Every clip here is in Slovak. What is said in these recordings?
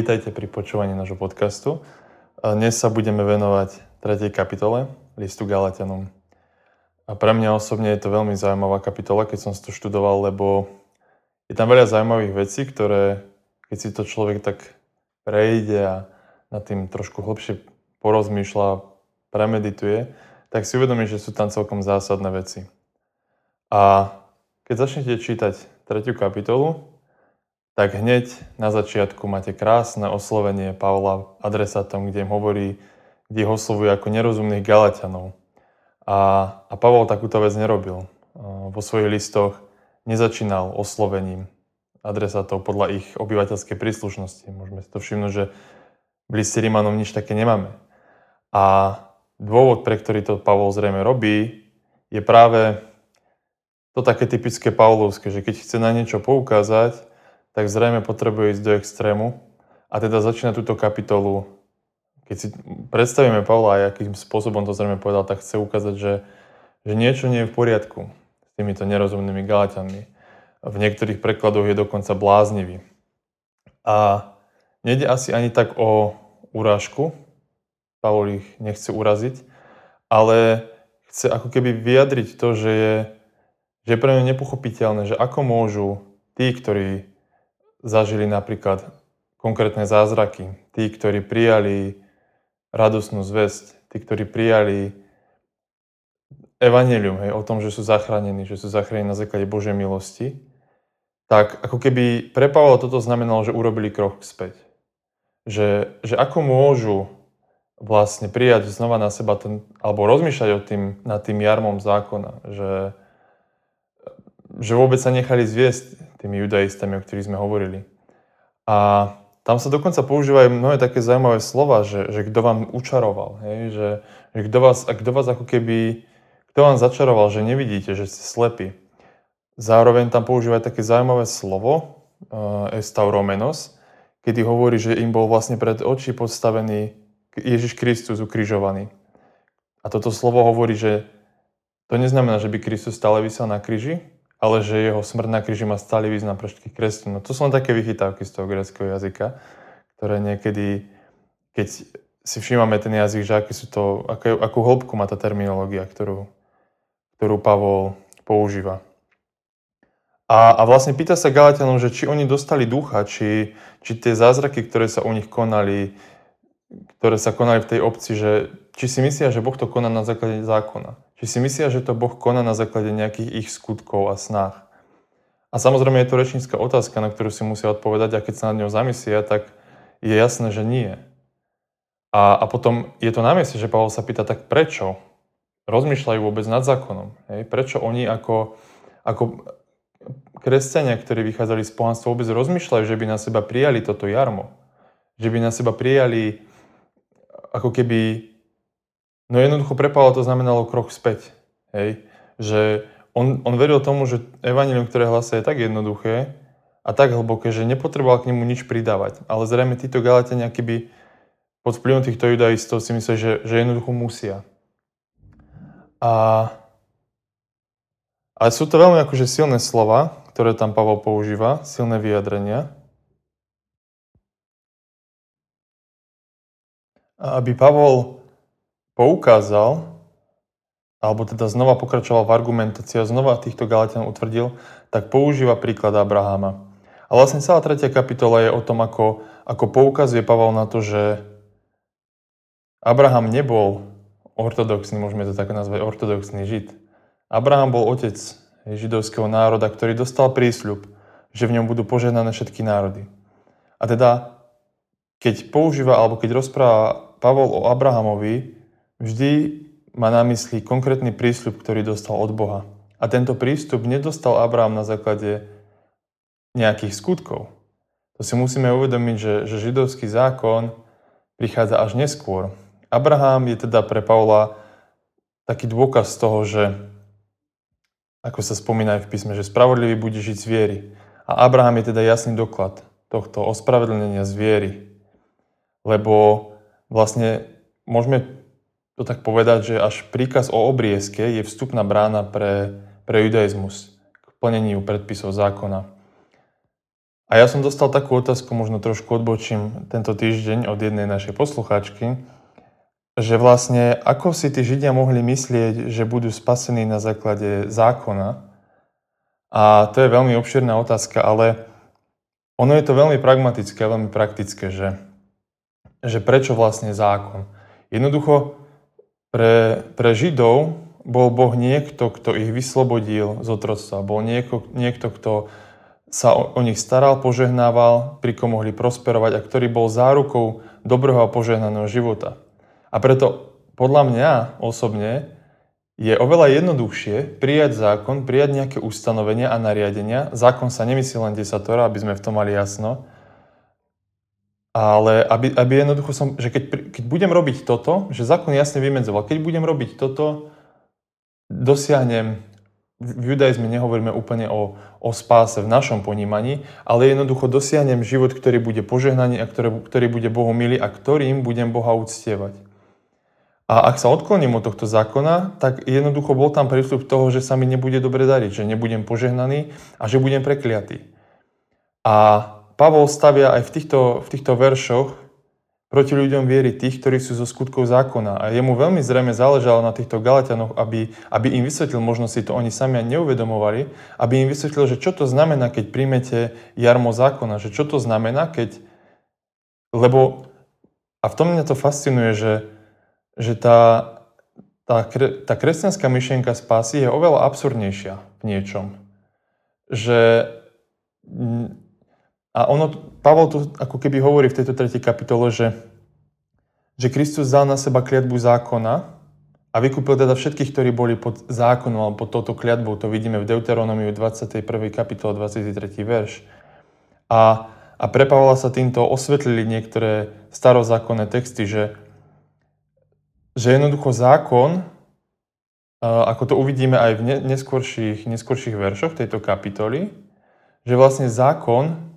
Vítajte pri počúvaní nášho podcastu. Dnes sa budeme venovať 3. kapitole listu Galatianom. A pre mňa osobne je to veľmi zaujímavá kapitola, keď som to študoval, lebo je tam veľa zaujímavých vecí, ktoré keď si to človek tak prejde a nad tým trošku hlbšie porozmýšľa, premedituje, tak si uvedomí, že sú tam celkom zásadné veci. A keď začnete čítať tretiu kapitolu, tak hneď na začiatku máte krásne oslovenie Pavla adresátom, kde im hovorí, kde ich oslovuje ako nerozumných Galatianov. A, a Pavol takúto vec nerobil. Vo svojich listoch nezačínal oslovením adresátov podľa ich obyvateľskej príslušnosti. Môžeme si to všimnúť, že liste Rímanom nič také nemáme. A dôvod, pre ktorý to Pavol zrejme robí, je práve to také typické Pavlovské, že keď chce na niečo poukázať, tak zrejme potrebuje ísť do extrému a teda začína túto kapitolu. Keď si predstavíme Pavla aj akým spôsobom to zrejme povedal, tak chce ukázať, že, že niečo nie je v poriadku s týmito nerozumnými Galatianmi. V niektorých prekladoch je dokonca bláznivý. A nejde asi ani tak o urážku, Pavol ich nechce uraziť, ale chce ako keby vyjadriť to, že je, že je pre mňa nepochopiteľné, že ako môžu tí, ktorí zažili napríklad konkrétne zázraky, tí, ktorí prijali radosnú zväzť, tí, ktorí prijali evanelium, hej, o tom, že sú zachránení, že sú zachránení na základe Božej milosti, tak ako keby pre Pavla toto znamenalo, že urobili krok späť. Že, že ako môžu vlastne prijať znova na seba ten, alebo rozmýšľať o tým, nad tým jarmom zákona, že, že vôbec sa nechali zviesť tými judaistami, o ktorých sme hovorili. A tam sa dokonca používajú mnohé také zaujímavé slova, že, že kto vám učaroval, hej? Že, že kto, vás, vás ako keby, kto vám začaroval, že nevidíte, že ste slepí. Zároveň tam používajú také zaujímavé slovo, uh, estauromenos, kedy hovorí, že im bol vlastne pred oči podstavený Ježiš Kristus ukrižovaný. A toto slovo hovorí, že to neznamená, že by Kristus stále vysel na kríži, ale že jeho smrť na kríži má stále význam pre všetkých kresťanov. To sú len také vychytávky z toho greckého jazyka, ktoré niekedy, keď si všímame ten jazyk, že aký sú to, akú, akú hĺbku má tá terminológia, ktorú, ktorú Pavol používa. A, a vlastne pýta sa Galatianom, že či oni dostali ducha, či, či tie zázraky, ktoré sa u nich konali, ktoré sa konali v tej obci, že či si myslia, že Boh to koná na základe zákona. Či si myslia, že to Boh koná na základe nejakých ich skutkov a snách. A samozrejme je to rečnícka otázka, na ktorú si musia odpovedať a keď sa nad ňou zamyslia, tak je jasné, že nie. A, a potom je to na mieste, že Pavol sa pýta, tak prečo rozmýšľajú vôbec nad zákonom? Hej? Prečo oni ako, ako kresťania, ktorí vychádzali z pohanstva, vôbec rozmýšľajú, že by na seba prijali toto jarmo? Že by na seba prijali ako keby, no jednoducho pre Pavla to znamenalo krok späť. Hej? Že on, on veril tomu, že evanilium, ktoré hlasia, je tak jednoduché a tak hlboké, že nepotreboval k nemu nič pridávať. Ale zrejme títo Galatiania, keby pod vplyvom týchto judaistov si mysleli, že, že jednoducho musia. A, ale sú to veľmi akože silné slova, ktoré tam Pavol používa, silné vyjadrenia. Aby Pavol poukázal, alebo teda znova pokračoval v argumentácii a znova týchto Galatian utvrdil, tak používa príklad Abraháma. A vlastne celá tretia kapitola je o tom, ako, ako poukazuje Pavel na to, že Abraham nebol ortodoxný, môžeme to tak nazvať, ortodoxný žid. Abraham bol otec židovského národa, ktorý dostal prísľub, že v ňom budú požehnané všetky národy. A teda, keď používa alebo keď rozpráva Pavol o Abrahamovi vždy má na mysli konkrétny prísľub, ktorý dostal od Boha. A tento prístup nedostal Abraham na základe nejakých skutkov. To si musíme uvedomiť, že, že židovský zákon prichádza až neskôr. Abraham je teda pre Pavla taký dôkaz toho, že ako sa spomína aj v písme, že spravodlivý bude žiť z viery. A Abraham je teda jasný doklad tohto ospravedlnenia z viery. Lebo vlastne môžeme to tak povedať, že až príkaz o obriezke je vstupná brána pre, pre judaizmus, k plneniu predpisov zákona. A ja som dostal takú otázku, možno trošku odbočím tento týždeň od jednej našej poslucháčky, že vlastne ako si tí Židia mohli myslieť, že budú spasení na základe zákona. A to je veľmi obširná otázka, ale ono je to veľmi pragmatické, veľmi praktické, že, že prečo vlastne zákon. Jednoducho pre, pre Židov bol Boh niekto, kto ich vyslobodil z otroctva. Bol niekto, niekto kto sa o, o nich staral, požehnával, pri kom mohli prosperovať a ktorý bol zárukou dobrého a požehnaného života. A preto podľa mňa osobne je oveľa jednoduchšie prijať zákon, prijať nejaké ustanovenia a nariadenia. Zákon sa nemyslí len desatora, aby sme v tom mali jasno. Ale aby, aby jednoducho som, že keď, keď budem robiť toto, že zákon jasne vymedzoval, keď budem robiť toto, dosiahnem v judaizme nehovoríme úplne o, o spáse v našom ponímaní, ale jednoducho dosiahnem život, ktorý bude požehnaný a ktorý, ktorý bude Bohu milý a ktorým budem Boha uctievať. A ak sa odkloním od tohto zákona, tak jednoducho bol tam prístup toho, že sa mi nebude dobre dariť, že nebudem požehnaný a že budem prekliatý. A Pavol stavia aj v týchto, v týchto veršoch proti ľuďom viery tých, ktorí sú zo skutkov zákona. A jemu veľmi zrejme záležalo na týchto Galatianoch, aby, aby im vysvetlil, možno si to oni sami neuvedomovali, aby im vysvetlil, že čo to znamená, keď príjmete jarmo zákona, že čo to znamená, keď... Lebo, a v tom mňa to fascinuje, že, že tá, tá, tá kresťanská myšlienka spásy je oveľa absurdnejšia v niečom. Že a ono, Pavel tu ako keby hovorí v tejto tretej kapitole, že, že Kristus dal na seba kliatbu zákona a vykúpil teda všetkých, ktorí boli pod zákonom alebo pod touto kliatbou. To vidíme v Deuteronomiu 21. kapitole 23. verš. A, a pre Pavla sa týmto osvetlili niektoré starozákonné texty, že, že jednoducho zákon, ako to uvidíme aj v neskorších, neskorších veršoch tejto kapitoly, že vlastne zákon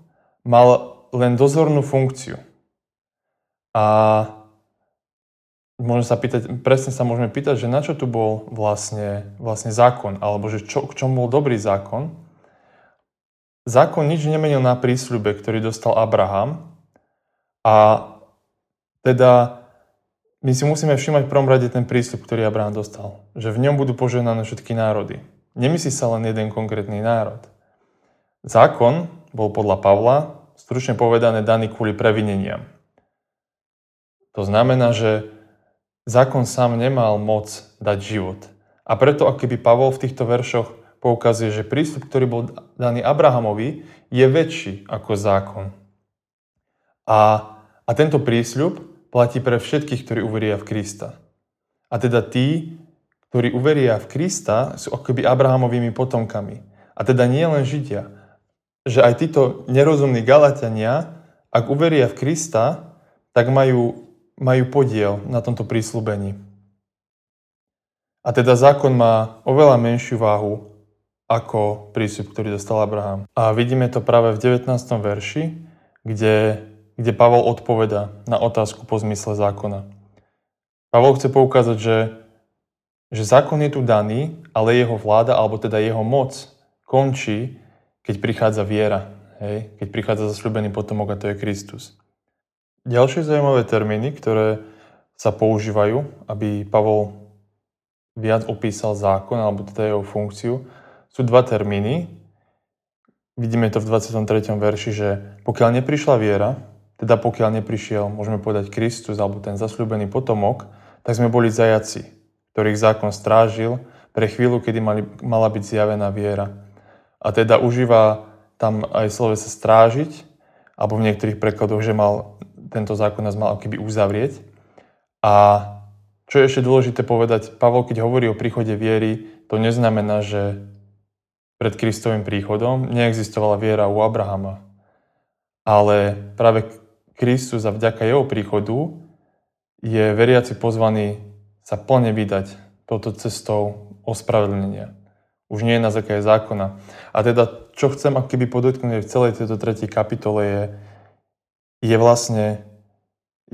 mal len dozornú funkciu. A môžeme sa pýtať, presne sa môžeme pýtať, že na čo tu bol vlastne, vlastne zákon, alebo že čo, k čomu bol dobrý zákon. Zákon nič nemenil na prísľube, ktorý dostal Abraham a teda my si musíme všimať v prvom rade ten prísľub, ktorý Abraham dostal. Že v ňom budú poženané všetky národy. Nemyslí sa len jeden konkrétny národ. Zákon bol podľa Pavla, stručne povedané, daný kvôli previneniam. To znamená, že zákon sám nemal moc dať život. A preto, ak keby Pavol v týchto veršoch poukazuje, že prístup, ktorý bol daný Abrahamovi, je väčší ako zákon. A, a tento prísľub platí pre všetkých, ktorí uveria v Krista. A teda tí, ktorí uveria v Krista, sú akoby Abrahamovými potomkami. A teda nie len Židia, že aj títo nerozumní Galatiania, ak uveria v Krista, tak majú, majú podiel na tomto prísľubení. A teda zákon má oveľa menšiu váhu ako prísľub, ktorý dostal Abraham. A vidíme to práve v 19. verši, kde, kde Pavol odpoveda na otázku po zmysle zákona. Pavol chce poukázať, že, že zákon je tu daný, ale jeho vláda, alebo teda jeho moc končí, keď prichádza viera, hej? keď prichádza zasľúbený potomok a to je Kristus. Ďalšie zaujímavé termíny, ktoré sa používajú, aby Pavol viac opísal zákon alebo teda jeho funkciu, sú dva termíny. Vidíme to v 23. verši, že pokiaľ neprišla viera, teda pokiaľ neprišiel, môžeme povedať Kristus alebo ten zasľúbený potomok, tak sme boli zajaci, ktorých zákon strážil pre chvíľu, kedy mali, mala byť zjavená viera a teda užíva tam aj slove sa strážiť, alebo v niektorých prekladoch, že mal tento zákon nás mal keby uzavrieť. A čo je ešte dôležité povedať, Pavol, keď hovorí o príchode viery, to neznamená, že pred Kristovým príchodom neexistovala viera u Abrahama. Ale práve Kristus a vďaka jeho príchodu je veriaci pozvaný sa plne vydať touto cestou ospravedlnenia už nie je na základe zákona. A teda, čo chcem akoby podotknúť v celej tejto tretej kapitole je, je, vlastne,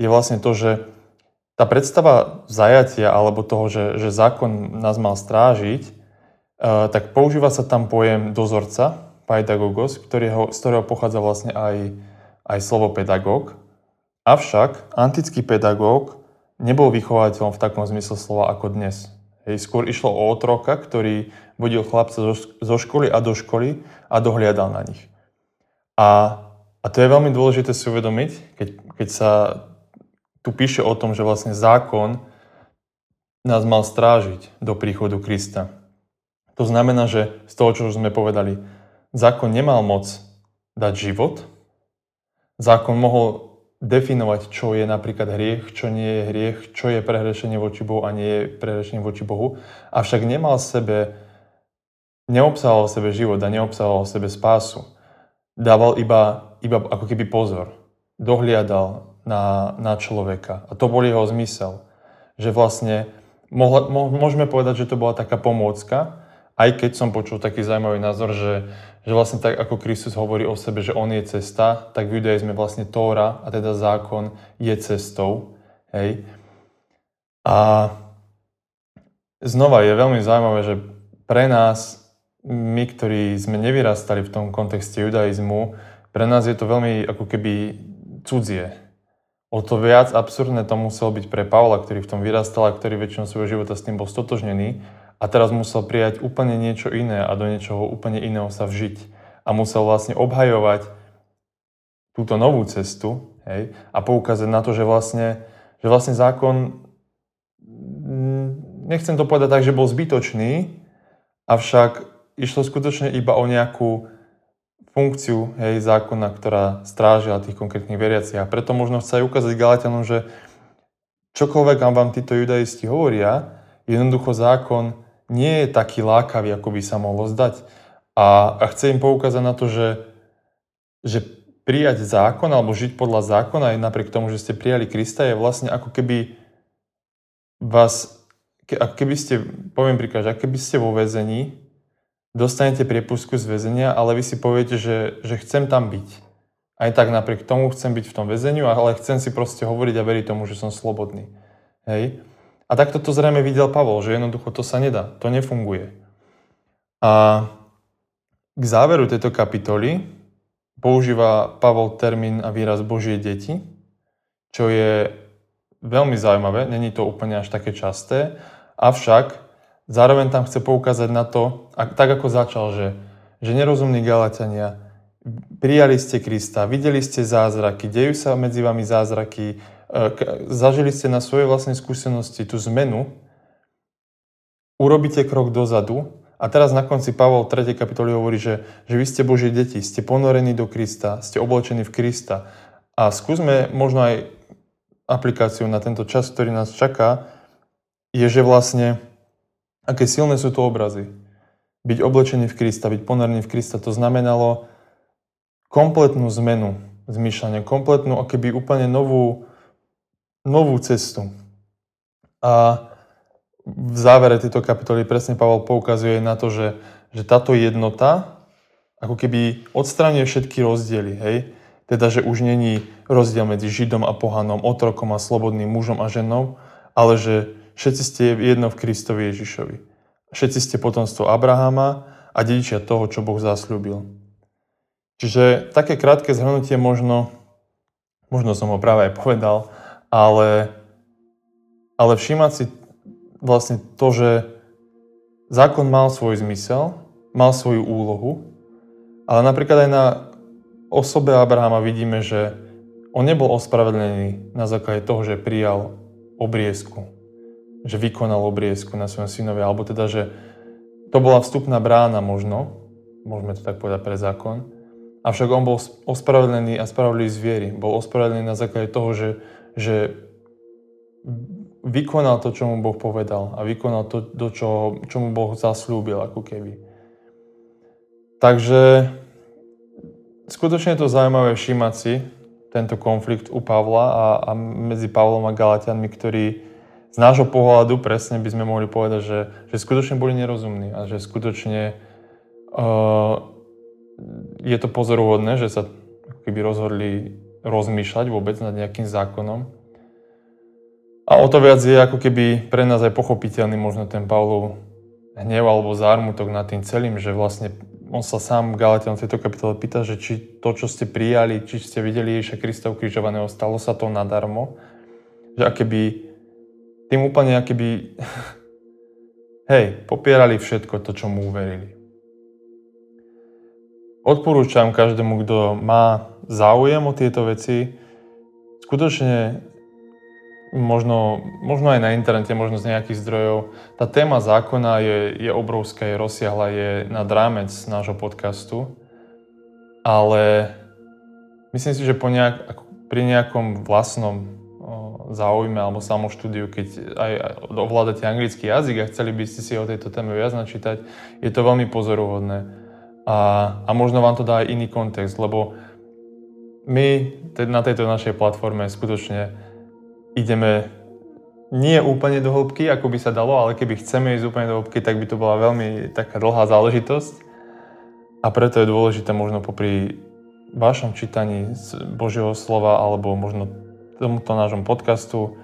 je vlastne to, že tá predstava zajatia alebo toho, že, že zákon nás mal strážiť, tak používa sa tam pojem dozorca, pedagogos, ktorého, z ktorého pochádza vlastne aj, aj slovo pedagóg. Avšak antický pedagóg nebol vychovateľom v takom zmysle slova ako dnes. Hej, skôr išlo o otroka, ktorý vodil chlapca zo, zo školy a do školy a dohliadal na nich. A, a to je veľmi dôležité si uvedomiť, keď, keď sa tu píše o tom, že vlastne zákon nás mal strážiť do príchodu Krista. To znamená, že z toho, čo sme povedali, zákon nemal moc dať život, zákon mohol definovať, čo je napríklad hriech, čo nie je hriech, čo je prehrešenie voči Bohu a nie je prehrešenie voči Bohu. Avšak nemal sebe, neobsahoval sebe život a neobsahoval sebe spásu. Dával iba, iba ako keby pozor. Dohliadal na, na človeka. A to bol jeho zmysel. Že vlastne, mohla, môžeme povedať, že to bola taká pomôcka, aj keď som počul taký zaujímavý názor, že, že vlastne tak ako Kristus hovorí o sebe, že on je cesta, tak v judaizme vlastne Tóra, a teda zákon, je cestou. Hej. A znova je veľmi zaujímavé, že pre nás, my, ktorí sme nevyrastali v tom kontexte judaizmu, pre nás je to veľmi ako keby cudzie. O to viac absurdné to muselo byť pre Pavla, ktorý v tom vyrastal a ktorý väčšinou svojho života s tým bol stotožnený, a teraz musel prijať úplne niečo iné a do niečoho úplne iného sa vžiť. A musel vlastne obhajovať túto novú cestu hej, a poukázať na to, že vlastne, že vlastne zákon, mm, nechcem to povedať tak, že bol zbytočný, avšak išlo skutočne iba o nejakú funkciu hej, zákona, ktorá strážila tých konkrétnych veriacich. A preto možno chce aj ukázať Galatianom, že čokoľvek vám títo judaisti hovoria, jednoducho zákon nie je taký lákavý, ako by sa mohlo zdať. A, a chcem im poukázať na to, že, že prijať zákon alebo žiť podľa zákona aj napriek tomu, že ste prijali Krista je vlastne ako keby vás, ke, ako keby ste, poviem príklad, ako keby ste vo väzení, dostanete priepustku z väzenia, ale vy si poviete, že, že chcem tam byť. Aj tak napriek tomu chcem byť v tom väzeniu, ale chcem si proste hovoriť a veriť tomu, že som slobodný. Hej? A takto to zrejme videl Pavol, že jednoducho to sa nedá, to nefunguje. A k záveru tejto kapitoly používa Pavol termín a výraz Božie deti, čo je veľmi zaujímavé, není to úplne až také časté, avšak zároveň tam chce poukázať na to, tak ako začal, že, že nerozumní Galatania, prijali ste Krista, videli ste zázraky, dejú sa medzi vami zázraky, zažili ste na svojej vlastnej skúsenosti tú zmenu, urobíte krok dozadu a teraz na konci Pavol 3. kapitoly hovorí, že, že vy ste Božie deti, ste ponorení do Krista, ste oblečení v Krista. A skúsme možno aj aplikáciu na tento čas, ktorý nás čaká, je, že vlastne, aké silné sú to obrazy. Byť oblečený v Krista, byť ponorený v Krista, to znamenalo kompletnú zmenu zmýšľania, kompletnú, akoby úplne novú, novú cestu. A v závere tejto kapitoly presne Pavel poukazuje na to, že, že táto jednota ako keby odstraňuje všetky rozdiely, hej? Teda, že už není rozdiel medzi Židom a pohanom, otrokom a slobodným mužom a ženou, ale že všetci ste jedno v Kristovi Ježišovi. Všetci ste potomstvo Abrahama a dedičia toho, čo Boh zasľúbil. Čiže také krátke zhrnutie možno, možno som ho práve aj povedal, ale, ale všímať si vlastne to, že zákon mal svoj zmysel, mal svoju úlohu, ale napríklad aj na osobe Abrahama vidíme, že on nebol ospravedlený na základe toho, že prijal obriezku, že vykonal obriezku na svojom synovi, alebo teda, že to bola vstupná brána možno, môžeme to tak povedať pre zákon, avšak on bol ospravedlený a spravodlivý z viery. Bol ospravedlený na základe toho, že že vykonal to, čo mu Boh povedal a vykonal to, do čo, čo mu Boh zaslúbil, ako keby. Takže skutočne je to zaujímavé všímať si tento konflikt u Pavla a, a medzi Pavlom a Galatianmi, ktorí z nášho pohľadu presne by sme mohli povedať, že, že skutočne boli nerozumní a že skutočne uh, je to pozoruhodné, že sa keby rozhodli rozmýšľať vôbec nad nejakým zákonom. A o to viac je ako keby pre nás aj pochopiteľný možno ten Pavlov hnev alebo zármutok nad tým celým, že vlastne on sa sám Galatian v tejto kapitole pýta, že či to, čo ste prijali, či ste videli Ježiša Krista ukrižovaného, stalo sa to nadarmo. Že akéby tým úplne akéby hej, popierali všetko to, čo mu uverili. Odporúčam každému, kto má záujem o tieto veci, skutočne možno, možno aj na internete, možno z nejakých zdrojov. Tá téma zákona je, je obrovská, je rozsiahla, je nad rámec nášho podcastu, ale myslím si, že po nejak, pri nejakom vlastnom záujme alebo samoštúdiu, keď aj ovládate anglický jazyk a chceli by ste si o tejto téme viac načítať, je to veľmi pozoruhodné. A, a možno vám to dá aj iný kontext, lebo my na tejto našej platforme skutočne ideme nie úplne do hĺbky, ako by sa dalo, ale keby chceme ísť úplne do hĺbky, tak by to bola veľmi taká dlhá záležitosť. A preto je dôležité možno popri vašom čítaní z Božieho slova alebo možno tomuto nášom podcastu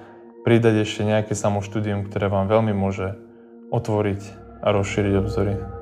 pridať ešte nejaké samoštúdium, ktoré vám veľmi môže otvoriť a rozšíriť obzory.